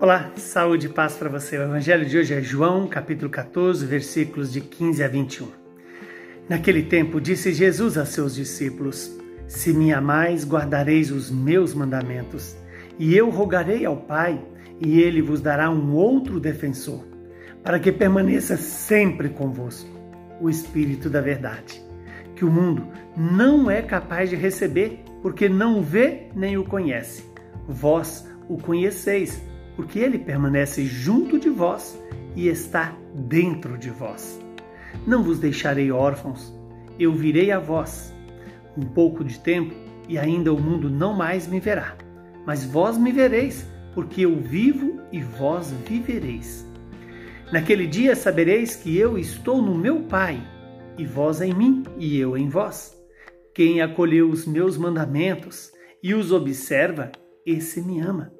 Olá, saúde e paz para você. O evangelho de hoje é João, capítulo 14, versículos de 15 a 21. Naquele tempo disse Jesus a seus discípulos: Se me amais, guardareis os meus mandamentos, e eu rogarei ao Pai, e ele vos dará um outro defensor, para que permaneça sempre convosco, o Espírito da Verdade, que o mundo não é capaz de receber, porque não o vê nem o conhece. Vós o conheceis porque ele permanece junto de vós e está dentro de vós. Não vos deixarei órfãos, eu virei a vós. Um pouco de tempo e ainda o mundo não mais me verá, mas vós me vereis, porque eu vivo e vós vivereis. Naquele dia sabereis que eu estou no meu Pai, e vós em mim e eu em vós. Quem acolheu os meus mandamentos e os observa, esse me ama.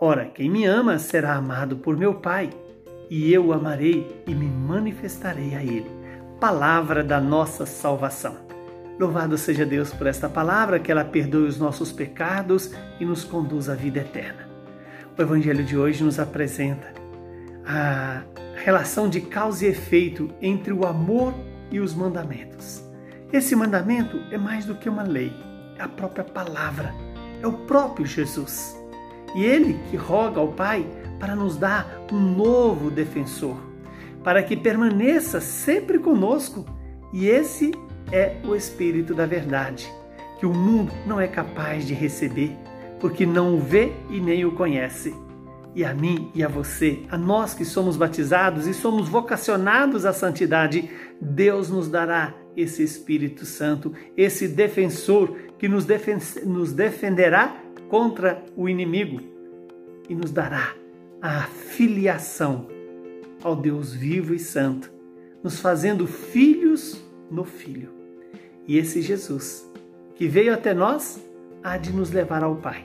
Ora, quem me ama será amado por meu Pai, e eu o amarei e me manifestarei a ele. Palavra da nossa salvação. Louvado seja Deus por esta palavra, que ela perdoe os nossos pecados e nos conduz à vida eterna. O Evangelho de hoje nos apresenta a relação de causa e efeito entre o amor e os mandamentos. Esse mandamento é mais do que uma lei, é a própria palavra, é o próprio Jesus. E ele que roga ao Pai para nos dar um novo defensor, para que permaneça sempre conosco. E esse é o Espírito da Verdade, que o mundo não é capaz de receber, porque não o vê e nem o conhece. E a mim e a você, a nós que somos batizados e somos vocacionados à santidade, Deus nos dará esse Espírito Santo, esse defensor que nos, nos defenderá contra o inimigo e nos dará a filiação ao Deus vivo e santo, nos fazendo filhos no Filho. E esse Jesus, que veio até nós, há de nos levar ao Pai.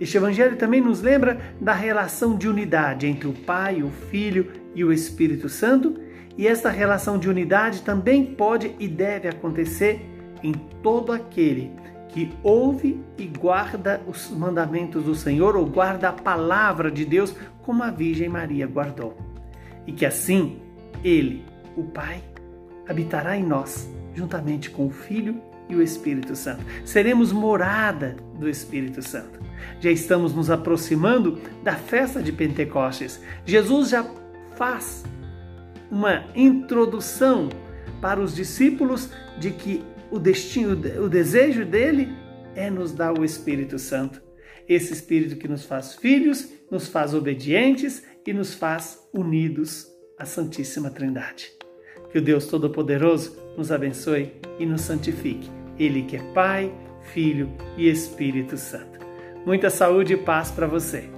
Este Evangelho também nos lembra da relação de unidade entre o Pai, o Filho e o Espírito Santo, e esta relação de unidade também pode e deve acontecer em todo aquele que ouve e guarda os mandamentos do Senhor ou guarda a palavra de Deus como a Virgem Maria guardou. E que assim ele, o Pai, habitará em nós, juntamente com o Filho e o Espírito Santo. Seremos morada do Espírito Santo. Já estamos nos aproximando da festa de Pentecostes. Jesus já faz uma introdução para os discípulos de que o destino, o desejo dele é nos dar o Espírito Santo. Esse Espírito que nos faz filhos, nos faz obedientes e nos faz unidos à Santíssima Trindade. Que o Deus Todo-Poderoso nos abençoe e nos santifique. Ele que é Pai, Filho e Espírito Santo. Muita saúde e paz para você.